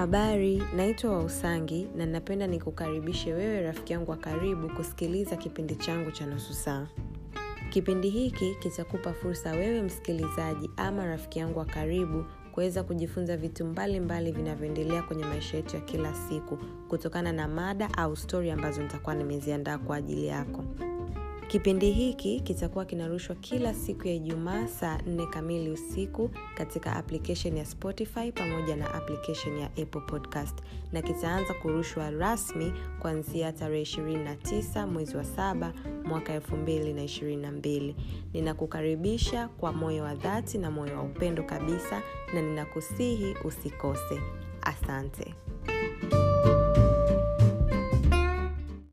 habari naitwa wausangi na napenda nikukaribishe wewe rafiki yangu wa karibu kusikiliza kipindi changu cha nusu saa. Kipindi hiki kitakupa fursa wewe msikilizaji ama rafiki yangu wa karibu kuweza kujifunza vitu mbalimbali vinavyoendelea kwenye maisha yetu ya kila siku kutokana na mada au stori ambazo nitakuwa nimeziandaa kwa ajili yako kipindi hiki kitakuwa kinarushwa kila siku ya ijumaa saa 4 kamili usiku katika application ya spotify pamoja na application ya apple podcast. Na kitaanza kurushwa rasmi kuanzia tarehe 29 mwezi wa 7 mwaka 222 ninakukaribisha kwa moyo wa dhati na moyo wa upendo kabisa na ninakusihi usikose. Asante